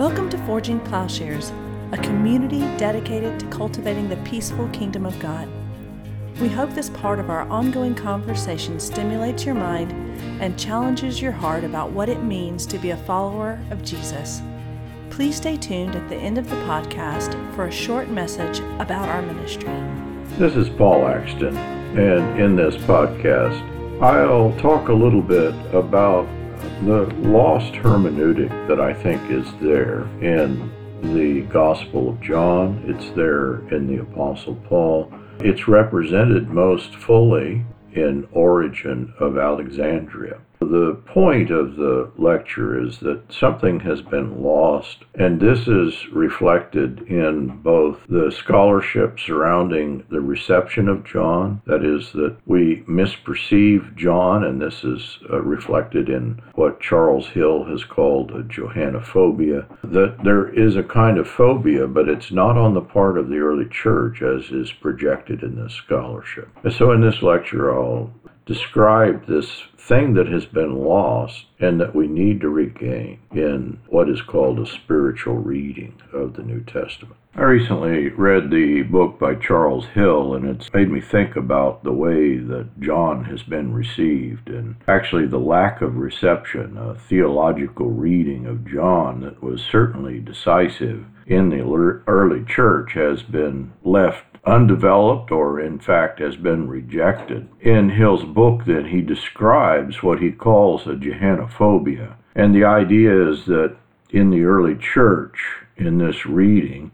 Welcome to Forging Plowshares, a community dedicated to cultivating the peaceful kingdom of God. We hope this part of our ongoing conversation stimulates your mind and challenges your heart about what it means to be a follower of Jesus. Please stay tuned at the end of the podcast for a short message about our ministry. This is Paul Axton, and in this podcast, I'll talk a little bit about the lost hermeneutic that I think is there in the Gospel of John, it's there in the Apostle Paul. It's represented most fully in Origen of Alexandria. The point of the lecture is that something has been lost, and this is reflected in both the scholarship surrounding the reception of John, that is, that we misperceive John, and this is uh, reflected in what Charles Hill has called a Johannophobia, that there is a kind of phobia, but it's not on the part of the early church as is projected in this scholarship. So in this lecture, I'll describe this thing that has been lost and that we need to regain in what is called a spiritual reading of the New Testament. I recently read the book by Charles Hill, and it's made me think about the way that John has been received, and actually the lack of reception, a theological reading of John that was certainly decisive in the early church has been left undeveloped or in fact has been rejected. In Hill's book then he describes what he calls a Johannophobia. And the idea is that in the early church, in this reading,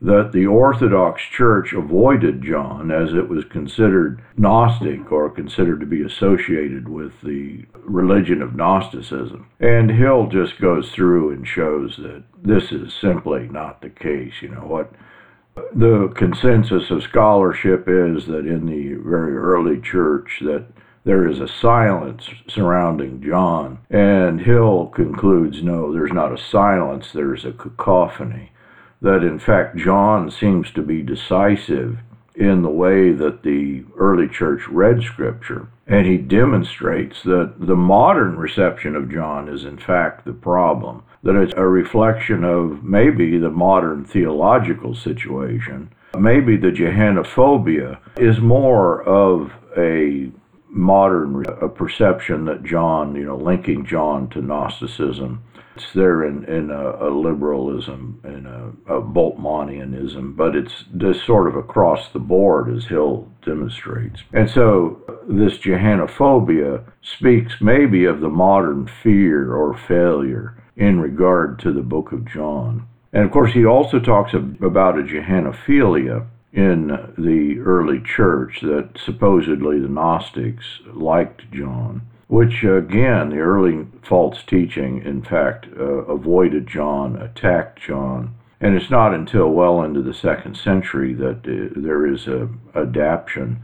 that the Orthodox Church avoided John as it was considered Gnostic or considered to be associated with the religion of Gnosticism. And Hill just goes through and shows that this is simply not the case. You know, what the consensus of scholarship is that in the very early church that there is a silence surrounding John. And Hill concludes no, there's not a silence, there's a cacophony. That in fact, John seems to be decisive in the way that the early church read Scripture. And he demonstrates that the modern reception of John is in fact the problem that it's a reflection of maybe the modern theological situation. Maybe the Johannophobia is more of a modern a perception that John, you know, linking John to Gnosticism. It's there in, in a, a liberalism and a, a Bultmannianism, but it's just sort of across the board, as Hill demonstrates. And so this Johannophobia speaks maybe of the modern fear or failure in regard to the book of John. And of course, he also talks about a Johannophilia in the early church that supposedly the Gnostics liked John, which again, the early false teaching, in fact, uh, avoided John, attacked John. And it's not until well into the second century that uh, there is a adaptation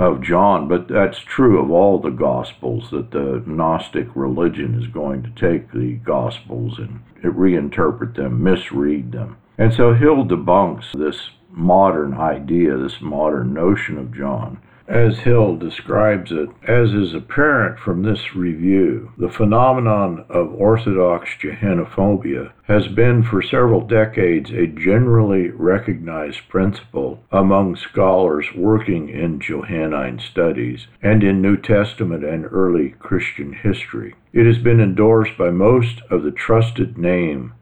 of John, but that's true of all the Gospels, that the Gnostic religion is going to take the Gospels and reinterpret them, misread them. And so Hill debunks this modern idea, this modern notion of John as Hill describes it, as is apparent from this review, the phenomenon of Orthodox Johannophobia has been for several decades a generally recognized principle among scholars working in Johannine studies and in New Testament and early Christian history. It has been endorsed by most of the trusted names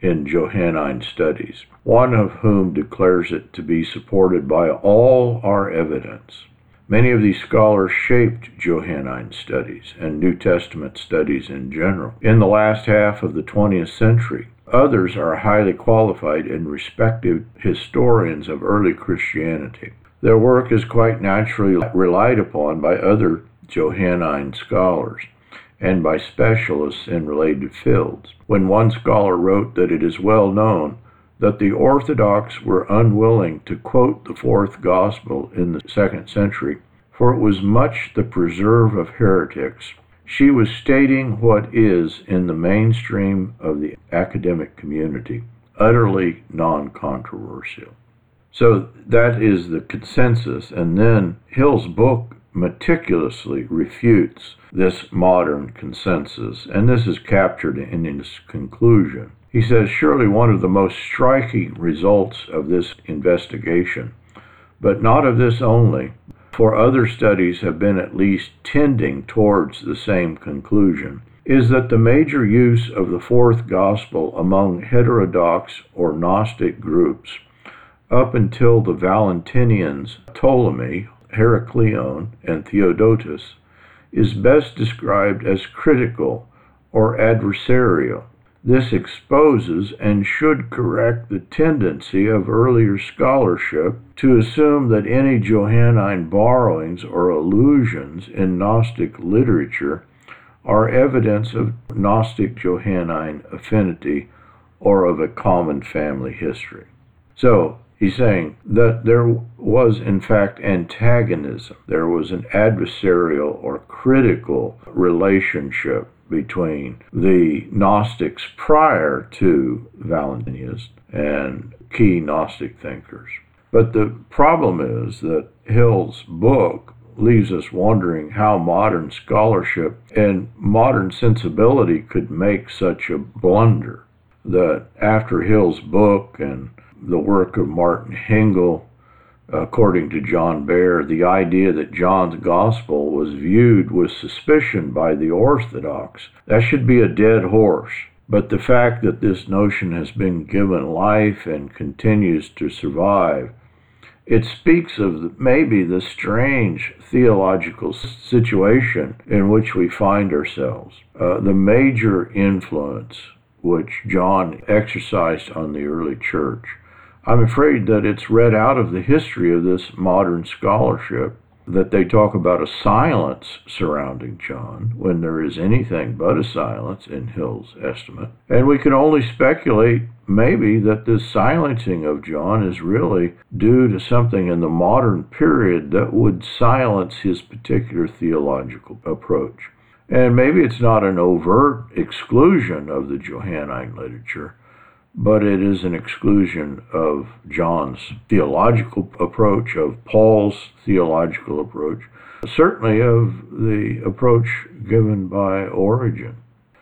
in Johannine studies, one of whom declares it to be supported by all our evidence. Many of these scholars shaped Johannine studies and New Testament studies in general in the last half of the 20th century. Others are highly qualified and respected historians of early Christianity. Their work is quite naturally relied upon by other Johannine scholars and by specialists in related fields. When one scholar wrote that it is well known that the Orthodox were unwilling to quote the fourth gospel in the second century, for it was much the preserve of heretics. She was stating what is in the mainstream of the academic community, utterly non controversial. So that is the consensus. And then Hill's book meticulously refutes this modern consensus, and this is captured in his conclusion. He says, Surely one of the most striking results of this investigation, but not of this only, for other studies have been at least tending towards the same conclusion, is that the major use of the fourth gospel among heterodox or Gnostic groups up until the Valentinians, Ptolemy, Heracleon, and Theodotus, is best described as critical or adversarial. This exposes and should correct the tendency of earlier scholarship to assume that any Johannine borrowings or allusions in Gnostic literature are evidence of Gnostic Johannine affinity or of a common family history. So, he's saying that there was, in fact, antagonism. There was an adversarial or critical relationship between the Gnostics prior to Valentinus and key Gnostic thinkers. But the problem is that Hill's book leaves us wondering how modern scholarship and modern sensibility could make such a blunder. That after Hill's book and the work of Martin Hengel, according to John Behr, the idea that John's gospel was viewed with suspicion by the Orthodox, that should be a dead horse. But the fact that this notion has been given life and continues to survive, it speaks of maybe the strange theological situation in which we find ourselves. Uh, the major influence which John exercised on the early church I'm afraid that it's read out of the history of this modern scholarship that they talk about a silence surrounding John when there is anything but a silence in Hill's estimate. And we can only speculate maybe that this silencing of John is really due to something in the modern period that would silence his particular theological approach. And maybe it's not an overt exclusion of the Johannine literature, but it is an exclusion of John's theological approach, of Paul's theological approach, certainly of the approach given by Origen.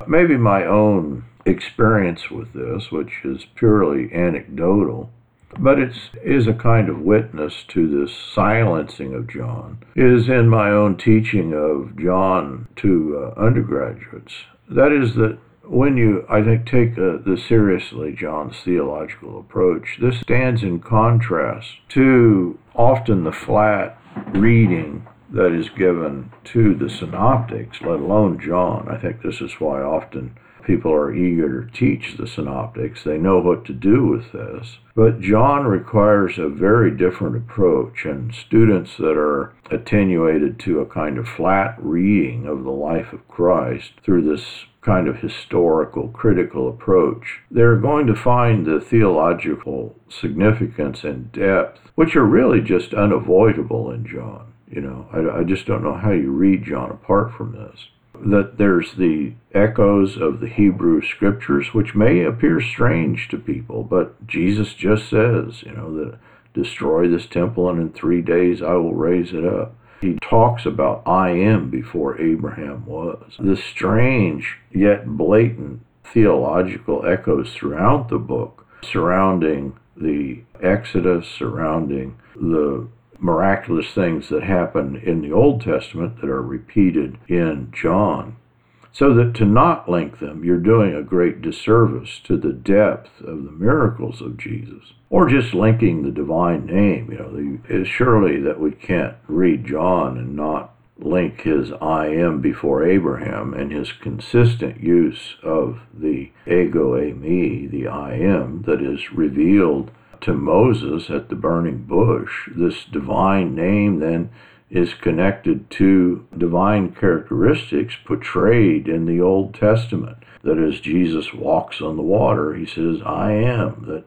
Maybe my own experience with this, which is purely anecdotal, but it is a kind of witness to this silencing of John, is in my own teaching of John to uh, undergraduates. That is that when you, I think, take uh, the seriously John's theological approach, this stands in contrast to often the flat reading that is given to the synoptics, let alone John. I think this is why often people are eager to teach the synoptics. They know what to do with this. But John requires a very different approach, and students that are attenuated to a kind of flat reading of the life of Christ through this kind of historical, critical approach, they're going to find the theological significance and depth, which are really just unavoidable in John. You know, I, I just don't know how you read John apart from this. That there's the echoes of the Hebrew scriptures, which may appear strange to people, but Jesus just says, you know, that destroy this temple and in three days I will raise it up. He talks about I am before Abraham was. The strange yet blatant theological echoes throughout the book surrounding the Exodus, surrounding the miraculous things that happen in the Old Testament that are repeated in John. So that to not link them, you're doing a great disservice to the depth of the miracles of Jesus. Or just linking the divine name. You know, it's surely that we can't read John and not link his I am before Abraham and his consistent use of the ego eimi the I am, that is revealed to Moses at the burning bush. This divine name then is connected to divine characteristics portrayed in the Old Testament. That as Jesus walks on the water, he says, I am. That,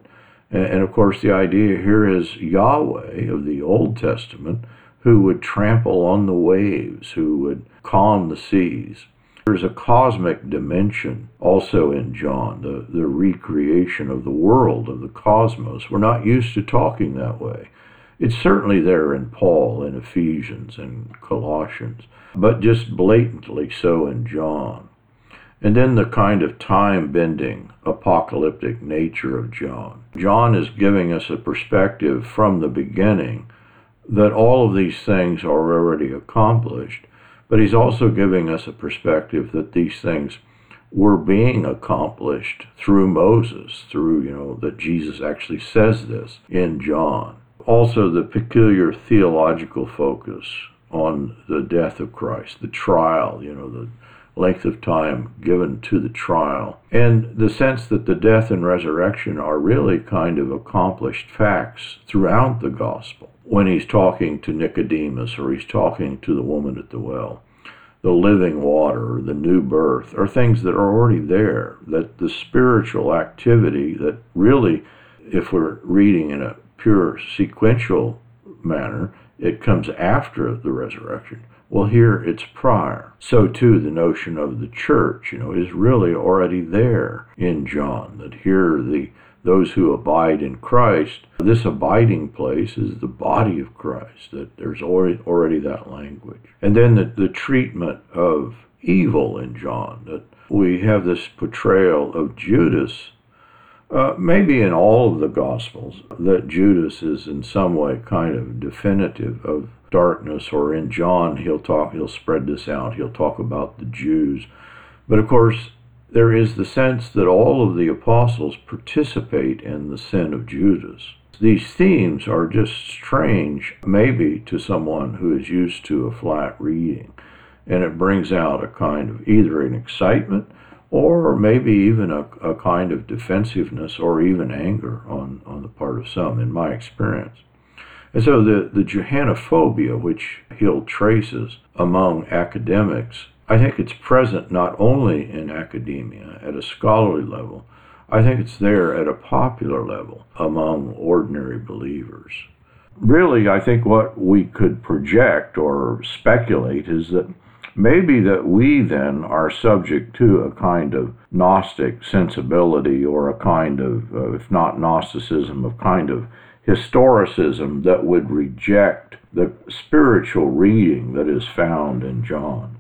and of course, the idea here is Yahweh of the Old Testament who would trample on the waves, who would calm the seas. There's a cosmic dimension also in John, the, the recreation of the world, of the cosmos. We're not used to talking that way. It's certainly there in Paul in Ephesians and Colossians, but just blatantly so in John. And then the kind of time bending, apocalyptic nature of John. John is giving us a perspective from the beginning that all of these things are already accomplished, but he's also giving us a perspective that these things were being accomplished through Moses, through, you know, that Jesus actually says this in John. Also, the peculiar theological focus on the death of Christ, the trial, you know, the length of time given to the trial, and the sense that the death and resurrection are really kind of accomplished facts throughout the gospel. When he's talking to Nicodemus or he's talking to the woman at the well, the living water, the new birth, are things that are already there. That the spiritual activity that really, if we're reading in a pure sequential manner, it comes after the resurrection. Well, here it's prior. So too, the notion of the church, you know, is really already there in John. That here the those who abide in Christ, this abiding place is the body of Christ. That there's already already that language, and then the, the treatment of evil in John. That we have this portrayal of Judas uh, maybe in all of the Gospels, that Judas is in some way kind of definitive of darkness, or in John, he'll talk, he'll spread this out, he'll talk about the Jews. But of course, there is the sense that all of the apostles participate in the sin of Judas. These themes are just strange, maybe to someone who is used to a flat reading, and it brings out a kind of either an excitement or maybe even a, a kind of defensiveness or even anger on, on the part of some, in my experience. And so the, the Johannophobia, which Hill traces among academics, I think it's present not only in academia at a scholarly level, I think it's there at a popular level among ordinary believers. Really, I think what we could project or speculate is that maybe that we then are subject to a kind of Gnostic sensibility or a kind of, uh, if not Gnosticism, a kind of historicism that would reject the spiritual reading that is found in John.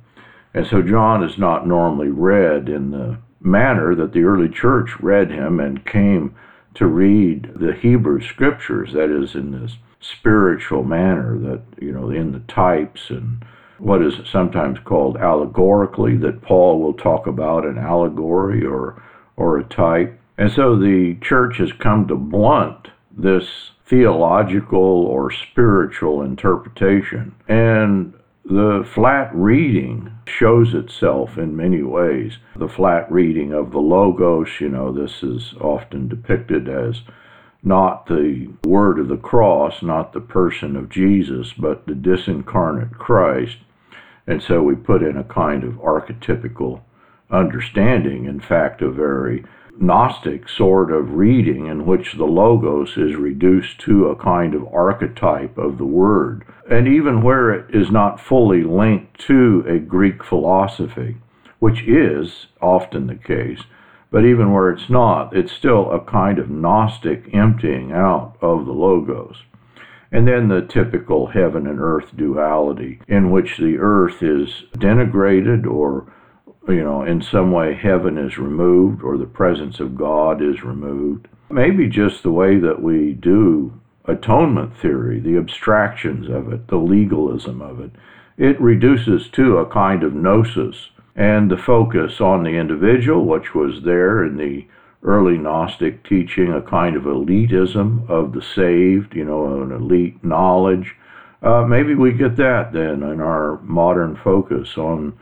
And so John is not normally read in the manner that the early church read him and came to read the Hebrew scriptures, that is, in this spiritual manner, that, you know, in the types and what is sometimes called allegorically, that Paul will talk about an allegory or, or a type. And so the church has come to blunt this theological or spiritual interpretation. And the flat reading shows itself in many ways. The flat reading of the Logos, you know, this is often depicted as not the word of the cross, not the person of Jesus, but the disincarnate Christ. And so we put in a kind of archetypical understanding, in fact, a very Gnostic sort of reading in which the Logos is reduced to a kind of archetype of the Word. And even where it is not fully linked to a Greek philosophy, which is often the case, but even where it's not, it's still a kind of Gnostic emptying out of the Logos. And then the typical heaven and earth duality, in which the earth is denigrated or, you know, in some way heaven is removed or the presence of God is removed. Maybe just the way that we do atonement theory, the abstractions of it, the legalism of it, it reduces to a kind of gnosis and the focus on the individual, which was there in the early Gnostic teaching, a kind of elitism of the saved, you know, an elite knowledge. Uh, maybe we get that then in our modern focus on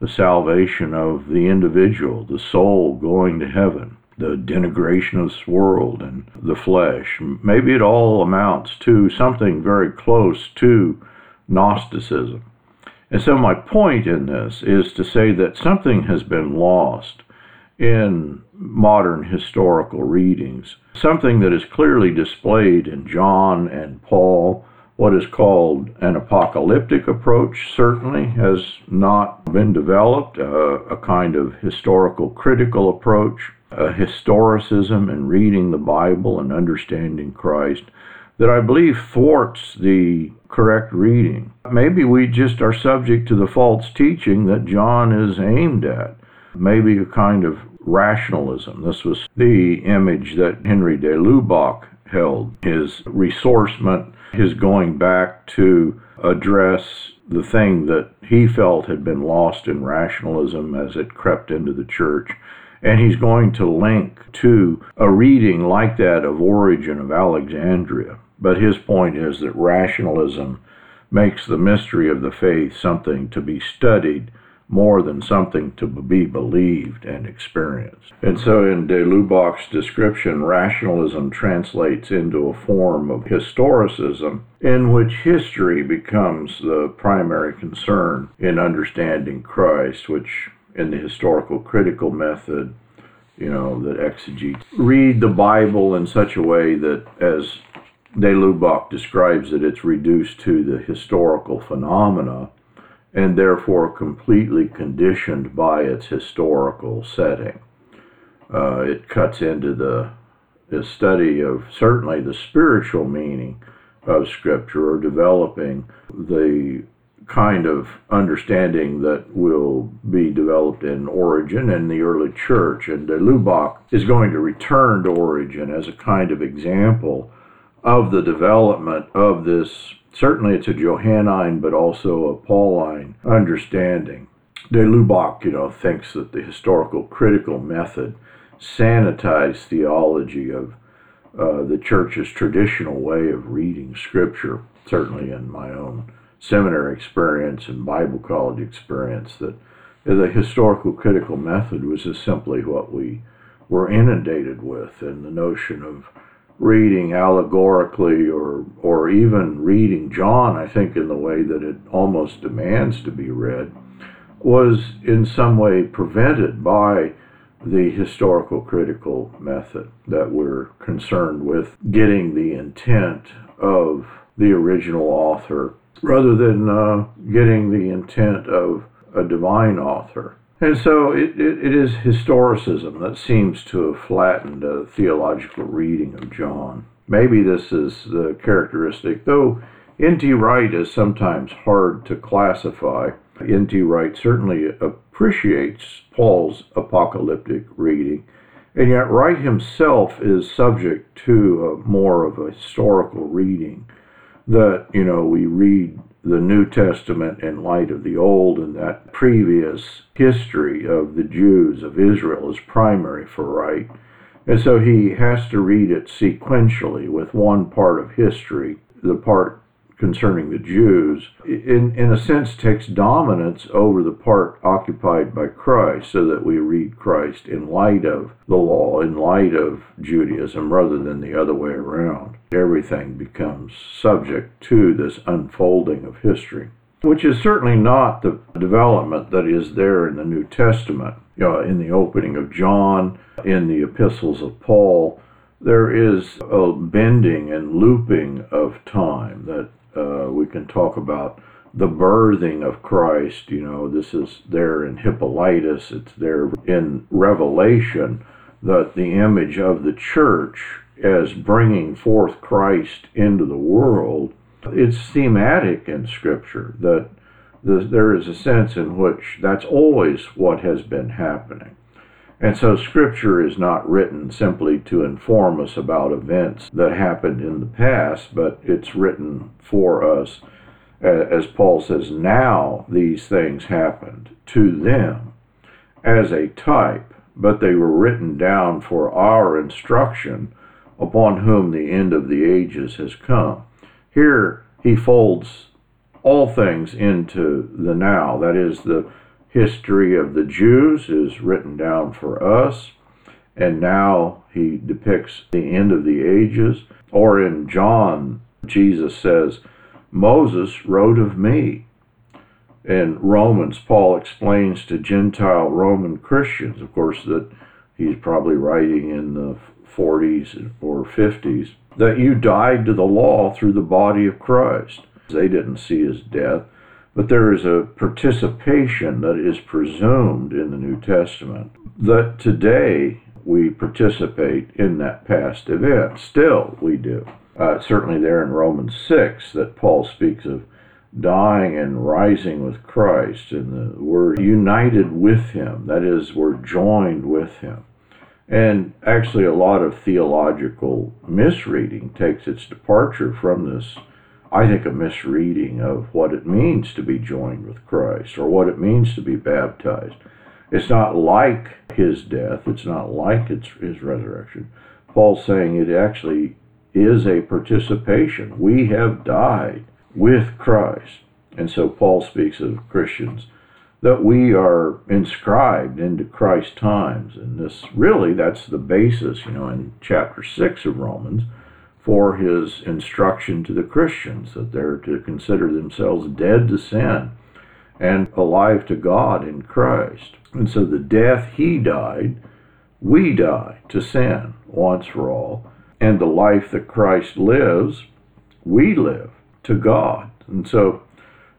the salvation of the individual, the soul going to heaven, the denigration of this world and the flesh. Maybe it all amounts to something very close to Gnosticism. And so, my point in this is to say that something has been lost in modern historical readings, something that is clearly displayed in John and Paul. What is called an apocalyptic approach certainly has not been developed, uh, a kind of historical critical approach, a historicism in reading the Bible and understanding Christ that I believe thwarts the correct reading. Maybe we just are subject to the false teaching that John is aimed at. Maybe a kind of rationalism. This was the image that Henri de Lubac held. His ressourcement, his going back to address the thing that he felt had been lost in rationalism as it crept into the church. And he's going to link to a reading like that of Origen of Alexandria. But his point is that rationalism makes the mystery of the faith something to be studied more than something to be believed and experienced. And so in de Lubac's description, rationalism translates into a form of historicism in which history becomes the primary concern in understanding Christ, which in the historical critical method, you know, that exegetes read the Bible in such a way that as De Lubac describes it, it's reduced to the historical phenomena and therefore completely conditioned by its historical setting. Uh, it cuts into the, the study of certainly the spiritual meaning of Scripture or developing the kind of understanding that will be developed in Origen and the early church. And de Lubac is going to return to Origen as a kind of example of the development of this certainly it's a Johannine, but also a Pauline understanding. De Lubac, you know, thinks that the historical critical method sanitized theology of uh, the church's traditional way of reading Scripture. Certainly, in my own seminary experience and Bible college experience, that the historical critical method was just simply what we were inundated with, and the notion of reading allegorically or or even reading John, I think in the way that it almost demands to be read, was in some way prevented by the historical critical method that we're concerned with getting the intent of the original author rather than uh, getting the intent of a divine author. And so it, it, it is historicism that seems to have flattened a theological reading of John. Maybe this is the characteristic, though N.T. Wright is sometimes hard to classify. N.T. Wright certainly appreciates Paul's apocalyptic reading, and yet Wright himself is subject to more of a historical reading that, you know, we read the New Testament in light of the Old and that previous history of the Jews of Israel is primary for Wright. And so he has to read it sequentially with one part of history, the part concerning the Jews, in, in a sense takes dominance over the part occupied by Christ, so that we read Christ in light of the law, in light of Judaism, rather than the other way around. Everything becomes subject to this unfolding of history, which is certainly not the development that is there in the New Testament. You know, in the opening of John, in the epistles of Paul, there is a bending and looping of time that uh, we can talk about the birthing of Christ. You know, this is there in Hippolytus, it's there in Revelation that the image of the church as bringing forth Christ into the world. It's thematic in Scripture that there is a sense in which that's always what has been happening. And so Scripture is not written simply to inform us about events that happened in the past, but it's written for us, as Paul says, now these things happened to them as a type, but they were written down for our instruction upon whom the end of the ages has come. Here he folds all things into the now, that is, the history of the Jews is written down for us, and now he depicts the end of the ages. Or in John, Jesus says, Moses wrote of me. In Romans, Paul explains to Gentile Roman Christians, of course, that he's probably writing in the 40s or 50s, that you died to the law through the body of Christ. They didn't see his death, but there is a participation that is presumed in the New Testament that today we participate in that past event. Still, we do. Uh, certainly, there in Romans 6, that Paul speaks of dying and rising with Christ, and we're united with Him. That is, we're joined with Him. And actually, a lot of theological misreading takes its departure from this, I think, a misreading of what it means to be joined with Christ or what it means to be baptized. It's not like his death, it's not like his, his resurrection. Paul's saying it actually is a participation. We have died with Christ. And so Paul speaks of Christians that we are inscribed into Christ's times. And this really, that's the basis, you know, in chapter 6 of Romans for his instruction to the Christians that they're to consider themselves dead to sin and alive to God in Christ. And so the death he died, we die to sin once for all. And the life that Christ lives, we live to God. And so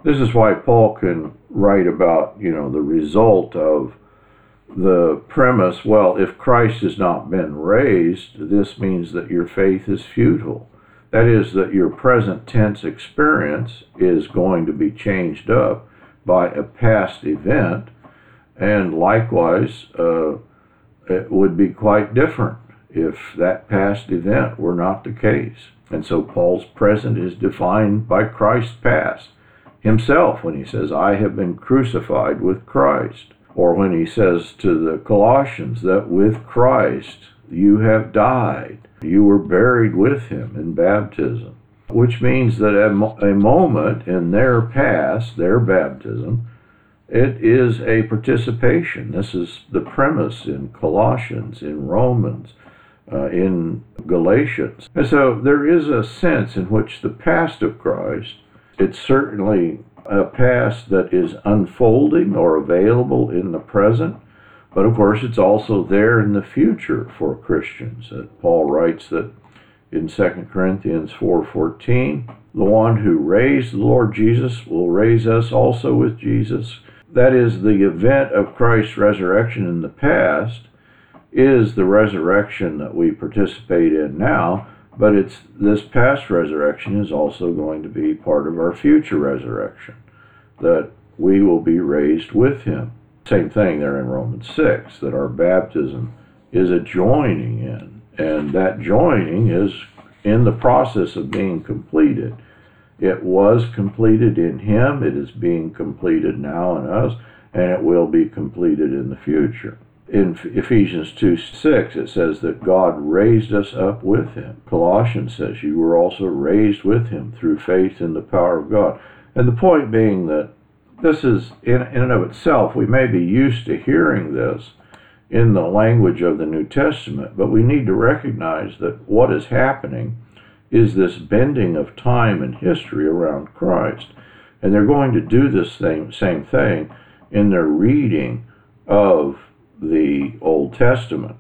this is why Paul can write about, you know, the result of the premise, well, if Christ has not been raised, this means that your faith is futile. That is, that your present tense experience is going to be changed up by a past event, and likewise, uh, it would be quite different if that past event were not the case. And so Paul's present is defined by Christ's past himself when he says, I have been crucified with Christ. Or when he says to the Colossians that with Christ you have died, you were buried with him in baptism. Which means that a, a moment in their past, their baptism, it is a participation. This is the premise in Colossians, in Romans, uh, in Galatians. And so there is a sense in which the past of Christ it's certainly a past that is unfolding or available in the present, but of course it's also there in the future for Christians. Uh, Paul writes that in 2 Corinthians 4:14, the one who raised the Lord Jesus will raise us also with Jesus. That is the event of Christ's resurrection in the past is the resurrection that we participate in now but it's this past resurrection is also going to be part of our future resurrection, that we will be raised with him. Same thing there in Romans 6, that our baptism is a joining in, and that joining is in the process of being completed. It was completed in him, it is being completed now in us, and it will be completed in the future in Ephesians 2 6, it says that God raised us up with him. Colossians says you were also raised with him through faith in the power of God. And the point being that this is, in, in and of itself, we may be used to hearing this in the language of the New Testament, but we need to recognize that what is happening is this bending of time and history around Christ. And they're going to do this same, same thing in their reading of the Old Testament.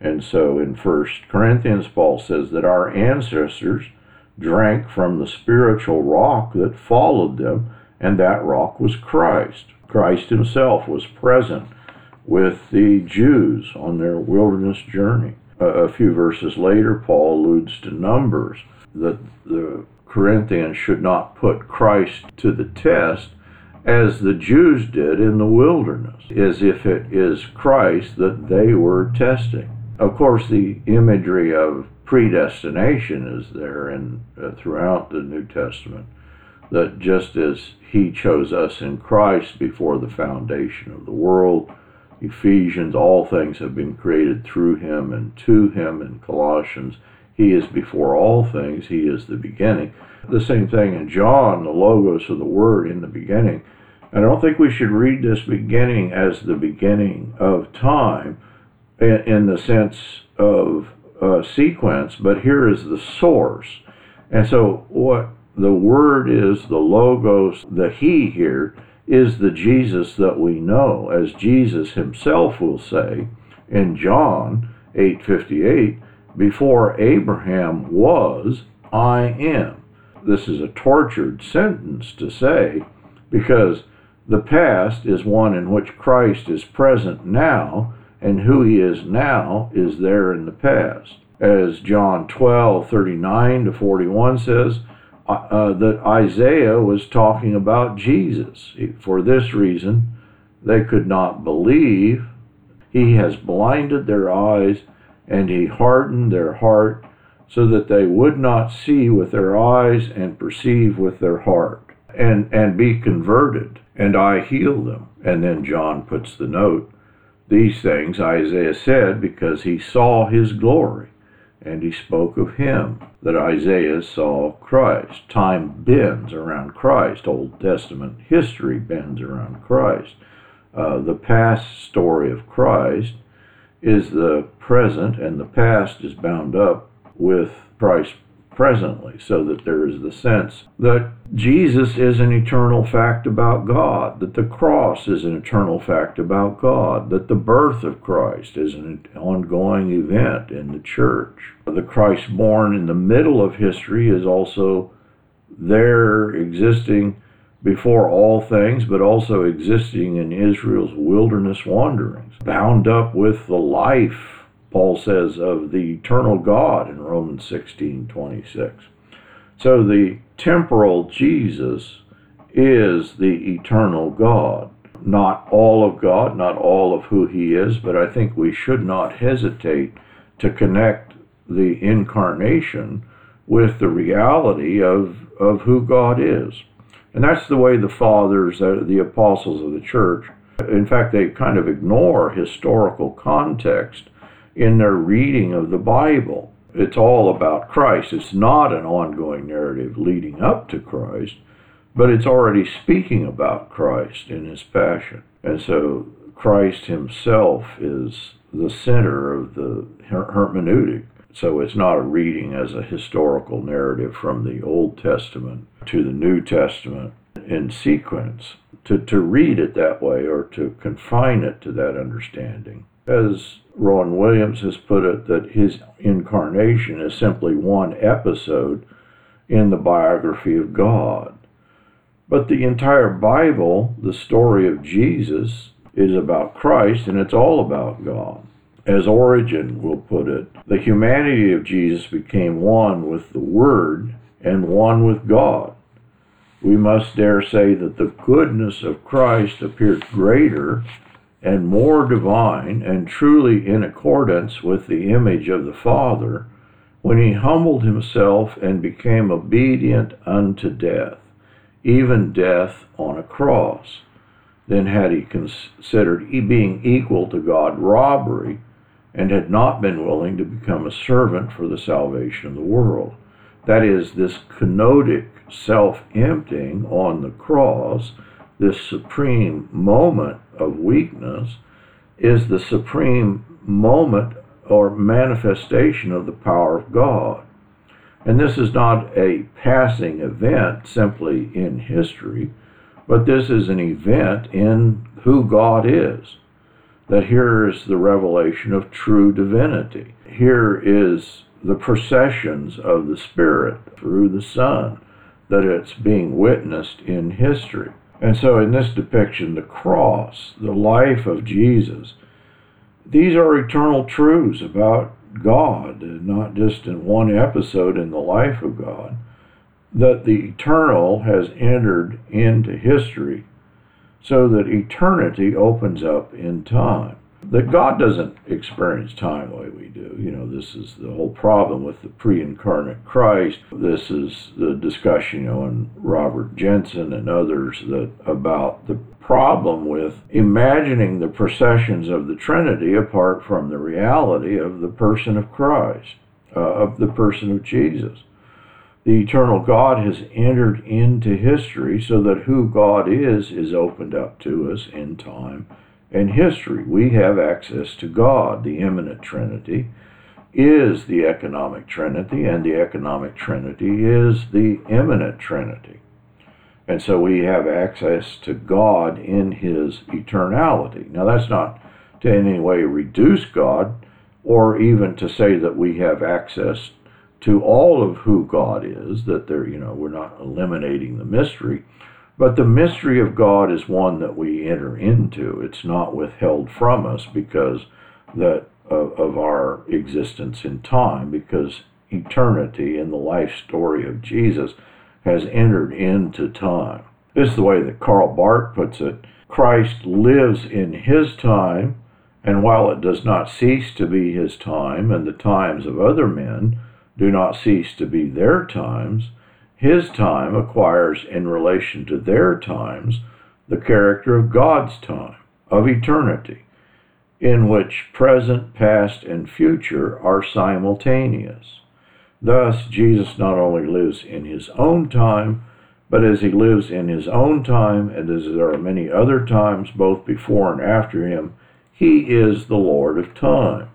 And so in First Corinthians, Paul says that our ancestors drank from the spiritual rock that followed them, and that rock was Christ. Christ himself was present with the Jews on their wilderness journey. A, few verses later, Paul alludes to Numbers, that the Corinthians should not put Christ to the test as the Jews did in the wilderness, as if it is Christ that they were testing. Of course, the imagery of predestination is there and uh, throughout the New Testament that just as he chose us in Christ before the foundation of the world, Ephesians, all things have been created through him and to him in Colossians. He is before all things, he is the beginning. The same thing in John, the Logos of the Word in the beginning. I don't think we should read this beginning as the beginning of time in the sense of uh, sequence, but here is the source. And so, what the Word is, the Logos, the He here, is the Jesus that we know, as Jesus himself will say in John 8:58, before Abraham was, I am. This is a tortured sentence to say because the past is one in which Christ is present now, and who he is now is there in the past. As John 12, 39 to 41 says, uh, that Isaiah was talking about Jesus. For this reason, they could not believe. He has blinded their eyes and he hardened their heart so that they would not see with their eyes and perceive with their heart and, and be converted, and I heal them. And then John puts the note these things Isaiah said because he saw his glory, and he spoke of him, that Isaiah saw Christ. Time bends around Christ. Old Testament history bends around Christ. Uh, the past story of Christ is the present, and the past is bound up with Christ presently, so that there is the sense that Jesus is an eternal fact about God, that the cross is an eternal fact about God, that the birth of Christ is an ongoing event in the church. The Christ born in the middle of history is also there existing before all things, but also existing in Israel's wilderness wanderings, bound up with the life Paul says of the eternal God in Romans 16 26. So the temporal Jesus is the eternal God. Not all of God, not all of who he is, but I think we should not hesitate to connect the incarnation with the reality of, of who God is. And that's the way the fathers, uh, the apostles of the church, in fact, they kind of ignore historical context in their reading of the Bible. It's all about Christ. It's not an ongoing narrative leading up to Christ, but it's already speaking about Christ in his passion. And so Christ himself is the center of the hermeneutic. So it's not a reading as a historical narrative from the Old Testament to the New Testament in sequence. To, to read it that way or to confine it to that understanding as Rowan Williams has put it, that his incarnation is simply one episode in the biography of God. But the entire Bible, the story of Jesus, is about Christ and it's all about God. As Origen will put it, the humanity of Jesus became one with the Word and one with God. We must dare say that the goodness of Christ appeared greater and more divine and truly in accordance with the image of the Father when he humbled himself and became obedient unto death, even death on a cross. Then had he considered being equal to God robbery, and had not been willing to become a servant for the salvation of the world. That is, this kenotic self emptying on the cross this supreme moment of weakness is the supreme moment or manifestation of the power of God. And this is not a passing event simply in history, but this is an event in who God is. That here is the revelation of true divinity. Here is the processions of the Spirit through the Son, that it's being witnessed in history. And so, in this depiction, the cross, the life of Jesus, these are eternal truths about God, not just in one episode in the life of God, that the eternal has entered into history so that eternity opens up in time that God doesn't experience time the way we do. You know, this is the whole problem with the pre-incarnate Christ. This is the discussion, you know, and Robert Jenson and others that about the problem with imagining the processions of the Trinity apart from the reality of the person of Christ, uh, of the person of Jesus. The eternal God has entered into history so that who God is is opened up to us in time and history. We have access to God. The immanent Trinity is the economic Trinity, and the economic Trinity is the immanent Trinity. And so we have access to God in His eternality. Now, that's not to in any way reduce God or even to say that we have access to all of who God is, that there, you know, we're not eliminating the mystery. But the mystery of God is one that we enter into. It's not withheld from us because that of, of our existence in time because eternity in the life story of Jesus has entered into time. This is the way that Karl Barth puts it. Christ lives in his time, and while it does not cease to be his time, and the times of other men do not cease to be their times, his time acquires in relation to their times the character of God's time, of eternity, in which present, past, and future are simultaneous. Thus, Jesus not only lives in his own time, but as he lives in his own time, and as there are many other times both before and after him, he is the Lord of time.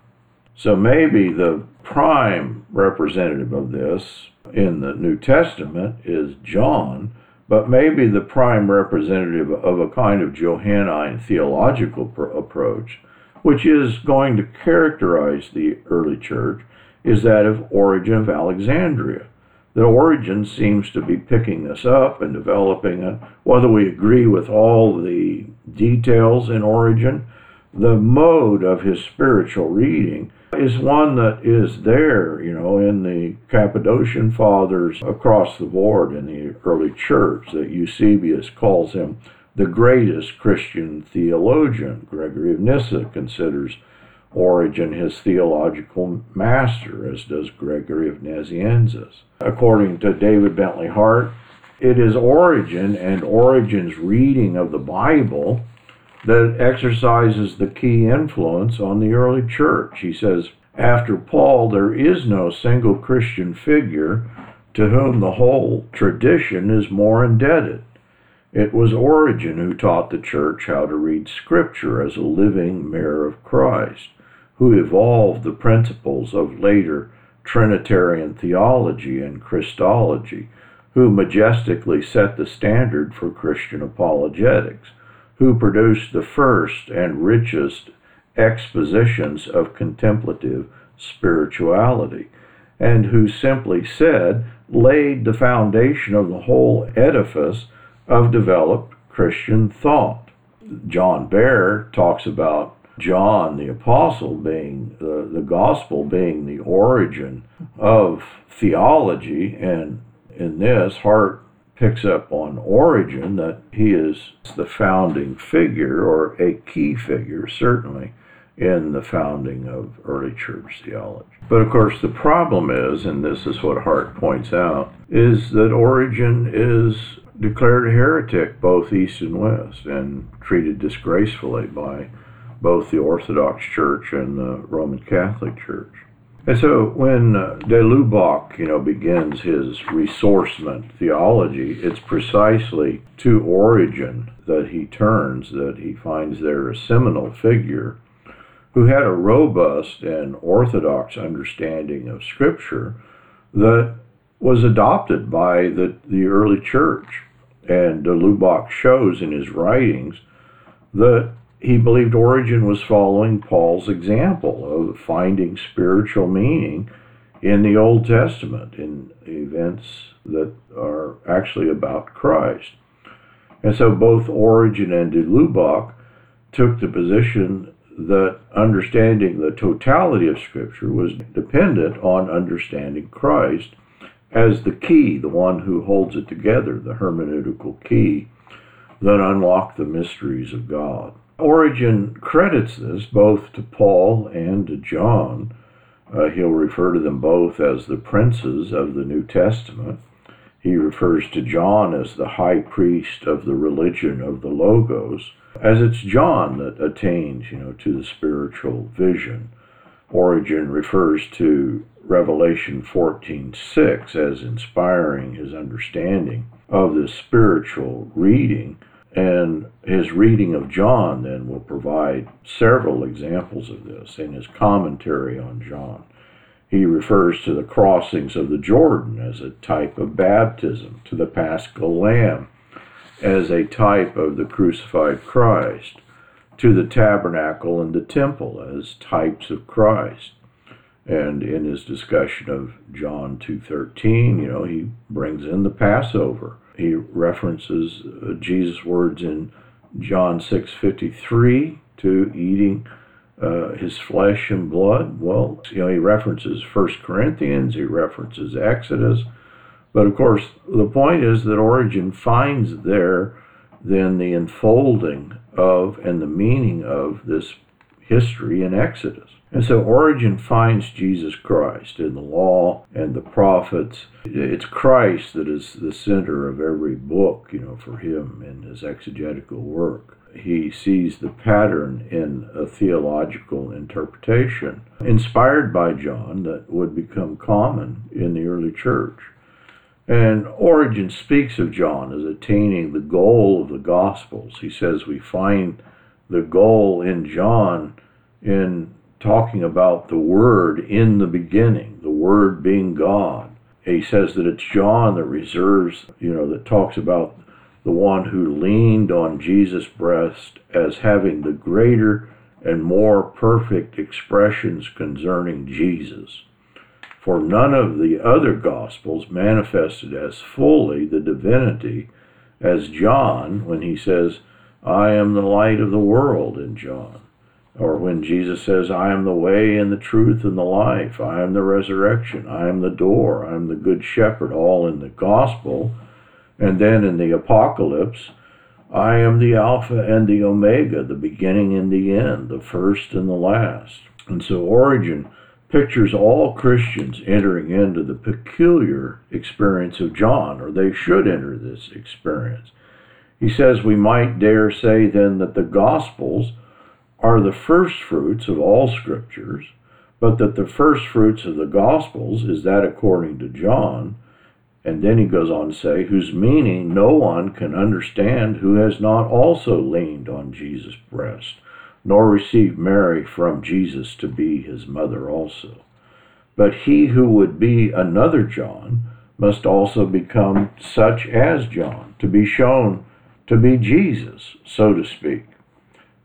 So maybe the prime representative of this in the New Testament is John, but maybe the prime representative of a kind of Johannine theological pr- approach, which is going to characterize the early church, is that of Origen of Alexandria. That Origen seems to be picking this up and developing it. Whether we agree with all the details in Origen, the mode of his spiritual reading is one that is there, you know, in the Cappadocian fathers across the board in the early church, that Eusebius calls him the greatest Christian theologian. Gregory of Nyssa considers Origen his theological master, as does Gregory of Nazianzus. According to David Bentley Hart, it is Origen and Origen's reading of the Bible that exercises the key influence on the early church. He says, after Paul, there is no single Christian figure to whom the whole tradition is more indebted. It was Origen who taught the church how to read Scripture as a living mirror of Christ, who evolved the principles of later Trinitarian theology and Christology, who majestically set the standard for Christian apologetics who produced the first and richest expositions of contemplative spirituality, and who simply said laid the foundation of the whole edifice of developed Christian thought. John Behr talks about John the Apostle being the, the gospel being the origin of theology, and in this, Hart picks up on Origen that he is the founding figure, or a key figure, certainly, in the founding of early church theology. But of course, the problem is, and this is what Hart points out, is that Origen is declared a heretic both east and west and treated disgracefully by both the Orthodox Church and the Roman Catholic Church. And so when uh, de Lubac, you know, begins his ressourcement theology, it's precisely to Origen that he turns, that he finds there a seminal figure who had a robust and orthodox understanding of Scripture that was adopted by the, the early church. And de Lubac shows in his writings that he believed Origen was following Paul's example of finding spiritual meaning in the Old Testament, in events that are actually about Christ. And so both Origen and de Lubac took the position that understanding the totality of Scripture was dependent on understanding Christ as the key, the one who holds it together, the hermeneutical key that unlocked the mysteries of God. Origen credits this both to Paul and to John. Uh, he'll refer to them both as the princes of the New Testament. He refers to John as the high priest of the religion of the Logos, as it's John that attains, you know, to the spiritual vision. Origen refers to Revelation 14:6 as inspiring his understanding of the spiritual reading and his reading of John then will provide several examples of this in his commentary on John. He refers to the crossings of the Jordan as a type of baptism, to the paschal lamb as a type of the crucified Christ, to the tabernacle and the temple as types of Christ. And in his discussion of John 2:13, you know, he brings in the Passover he references uh, Jesus' words in John 6:53 to eating uh, his flesh and blood? Well, you know, he references First Corinthians, he references Exodus. But of course, the point is that Origen finds there then the unfolding of and the meaning of this history in Exodus. And so Origen finds Jesus Christ in the law and the prophets. It's Christ that is the center of every book, you know, for him in his exegetical work. He sees the pattern in a theological interpretation inspired by John that would become common in the early church. And Origen speaks of John as attaining the goal of the Gospels. He says we find the goal in John in talking about the Word in the beginning, the Word being God. He says that it's John that reserves, you know, that talks about the one who leaned on Jesus' breast as having the greater and more perfect expressions concerning Jesus. For none of the other Gospels manifested as fully the divinity as John when he says, I am the light of the world in John. Or when Jesus says, I am the way and the truth and the life, I am the resurrection, I am the door, I am the good shepherd, all in the gospel. And then in the apocalypse, I am the Alpha and the Omega, the beginning and the end, the first and the last. And so Origen pictures all Christians entering into the peculiar experience of John, or they should enter this experience. He says we might dare say then that the Gospels are the first fruits of all scriptures, but that the first fruits of the Gospels is that according to John. And then he goes on to say, whose meaning no one can understand who has not also leaned on Jesus' breast, nor received Mary from Jesus to be his mother also. But he who would be another John must also become such as John, to be shown to be Jesus, so to speak.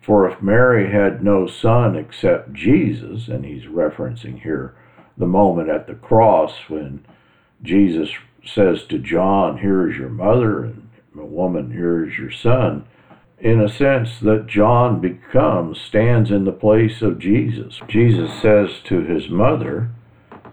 For if Mary had no son except Jesus, and he's referencing here the moment at the cross when Jesus says to John, Here is your mother, and a woman, here is your son, in a sense that John becomes, stands in the place of Jesus. Jesus says to his mother,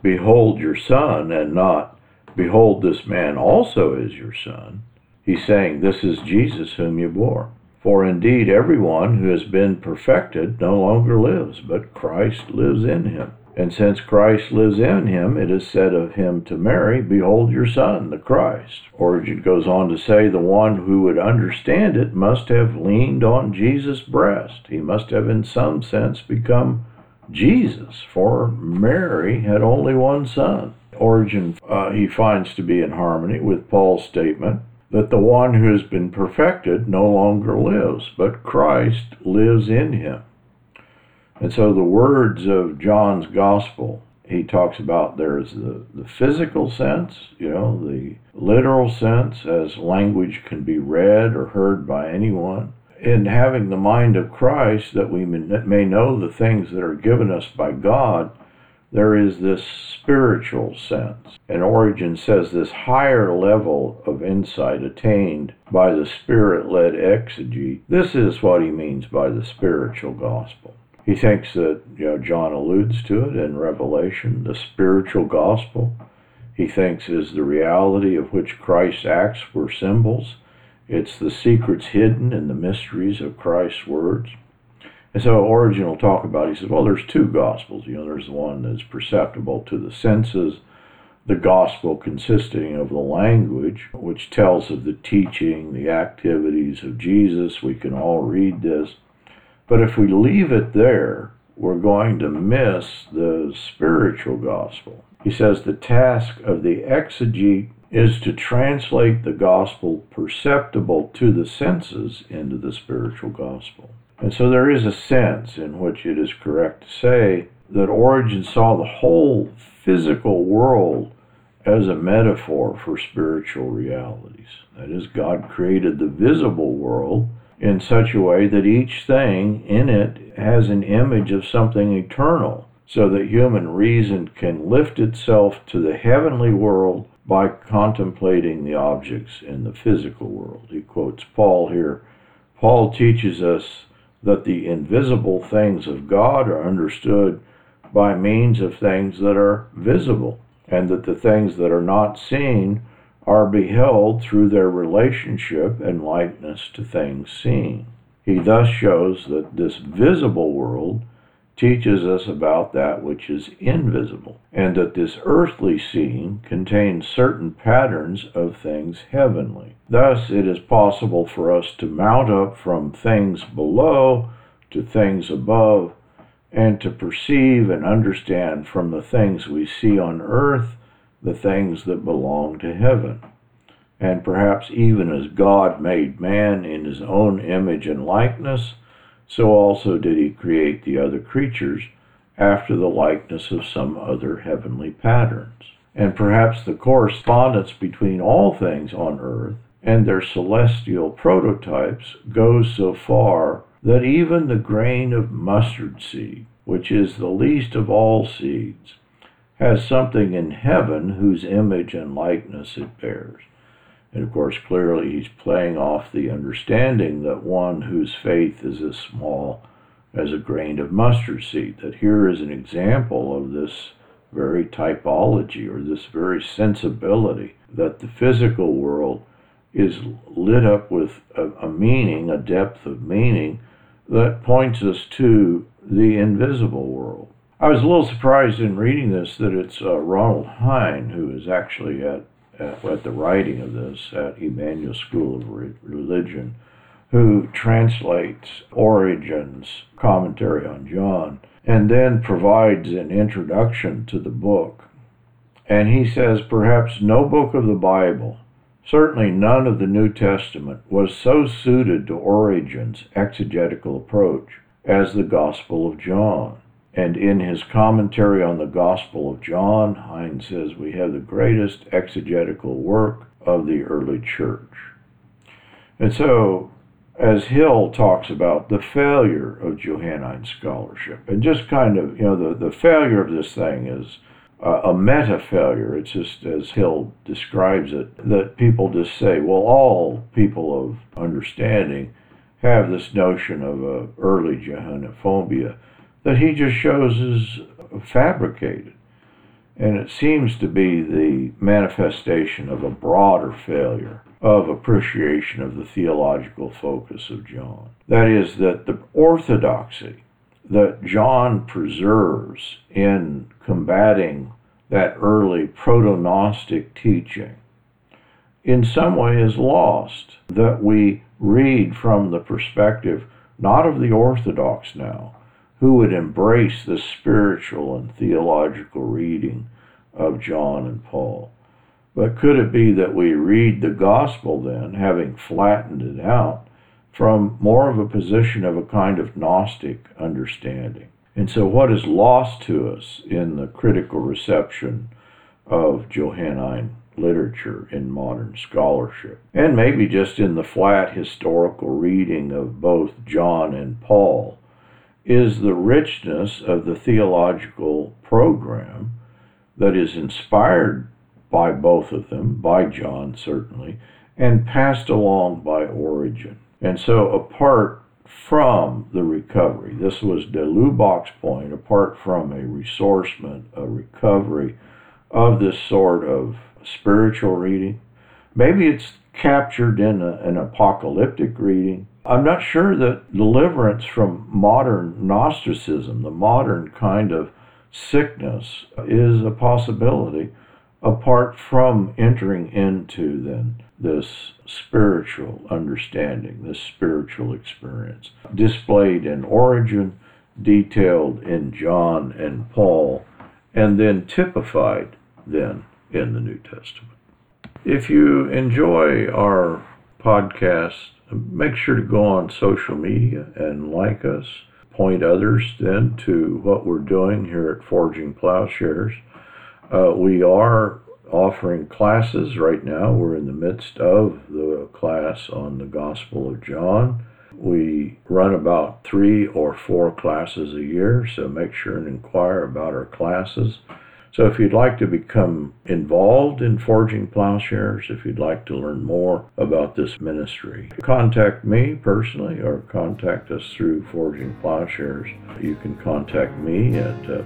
Behold your son, and not, Behold, this man also is your son. He's saying, This is Jesus whom you bore. For indeed, everyone who has been perfected no longer lives, but Christ lives in him. And since Christ lives in him, it is said of him to Mary, Behold your Son, the Christ. Origen goes on to say, The one who would understand it must have leaned on Jesus' breast. He must have, in some sense, become Jesus, for Mary had only one son. Origen, uh, he finds to be in harmony with Paul's statement that the one who has been perfected no longer lives, but Christ lives in him. And so the words of John's gospel, he talks about there's the, the physical sense, you know, the literal sense as language can be read or heard by anyone. In having the mind of Christ, that we may know the things that are given us by God, there is this spiritual sense. And Origen says this higher level of insight attained by the spirit led exegete. This is what he means by the spiritual gospel. He thinks that, you know, John alludes to it in Revelation, the spiritual gospel. He thinks is the reality of which Christ's acts were symbols. It's the secrets hidden in the mysteries of Christ's words. And so Origen will talk about, he says, well, there's two gospels. You know, there's the one that's perceptible to the senses, the gospel consisting of the language, which tells of the teaching, the activities of Jesus. We can all read this. But if we leave it there, we're going to miss the spiritual gospel. He says the task of the exegete is to translate the gospel perceptible to the senses into the spiritual gospel. And so there is a sense in which it is correct to say that Origen saw the whole physical world as a metaphor for spiritual realities. That is, God created the visible world in such a way that each thing in it has an image of something eternal, so that human reason can lift itself to the heavenly world by contemplating the objects in the physical world. He quotes Paul here. Paul teaches us that the invisible things of God are understood by means of things that are visible, and that the things that are not seen are beheld through their relationship and likeness to things seen. He thus shows that this visible world teaches us about that which is invisible, and that this earthly seeing contains certain patterns of things heavenly. Thus, it is possible for us to mount up from things below to things above, and to perceive and understand from the things we see on earth the things that belong to heaven. And perhaps even as God made man in his own image and likeness, so also did he create the other creatures after the likeness of some other heavenly patterns. And perhaps the correspondence between all things on earth and their celestial prototypes goes so far that even the grain of mustard seed, which is the least of all seeds, has something in heaven whose image and likeness it bears. And of course, clearly he's playing off the understanding that one whose faith is as small as a grain of mustard seed, that here is an example of this very typology or this very sensibility that the physical world is lit up with a, a meaning, a depth of meaning that points us to the invisible world. I was a little surprised in reading this that it's uh, Ronald Heine who is actually at at, the writing of this at Emmanuel School of Religion, who translates Origen's commentary on John and then provides an introduction to the book. And he says, perhaps no book of the Bible, certainly none of the New Testament, was so suited to Origen's exegetical approach as the Gospel of John. And in his commentary on the Gospel of John, Heine says we have the greatest exegetical work of the early church. And so, as Hill talks about the failure of Johannine scholarship, and just kind of, you know, the, the failure of this thing is uh, a meta failure. It's just as Hill describes it, that people just say, well, all people of understanding have this notion of a early Johannophobia that he just shows is fabricated. And it seems to be the manifestation of a broader failure of appreciation of the theological focus of John. That is, that the orthodoxy that John preserves in combating that early proto Gnostic teaching in some way is lost. That we read from the perspective not of the Orthodox now, who would embrace the spiritual and theological reading of John and Paul. But could it be that we read the gospel then, having flattened it out, from more of a position of a kind of Gnostic understanding? And so, what is lost to us in the critical reception of Johannine literature in modern scholarship, and maybe just in the flat historical reading of both John and Paul, is the richness of the theological program that is inspired by both of them, by John certainly, and passed along by Origen. And so, apart from the recovery, this was de Lubac's point, apart from a ressourcement, a recovery of this sort of spiritual reading, maybe it's captured in a, an apocalyptic reading, I'm not sure that deliverance from modern Gnosticism, the modern kind of sickness, is a possibility apart from entering into then this spiritual understanding, this spiritual experience, displayed in Origen, detailed in John and Paul, and then typified then in the New Testament. If you enjoy our podcast, make sure to go on social media and like us. Point others then to what we're doing here at Forging Plowshares. Uh, we are offering classes right now. We're in the midst of the class on the Gospel of John. We run about three or four classes a year, so make sure and inquire about our classes. So if you'd like to become involved in Forging Plowshares, if you'd like to learn more about this ministry, contact me personally or contact us through Forging Plowshares. You can contact me at uh,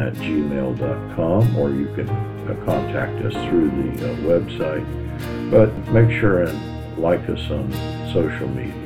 at gmail.com or you can uh, contact us through the uh, website. But make sure and like us on social media.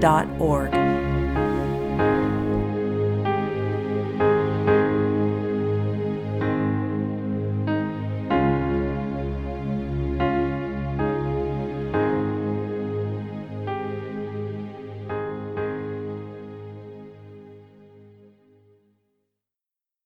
forgingplowshares.org.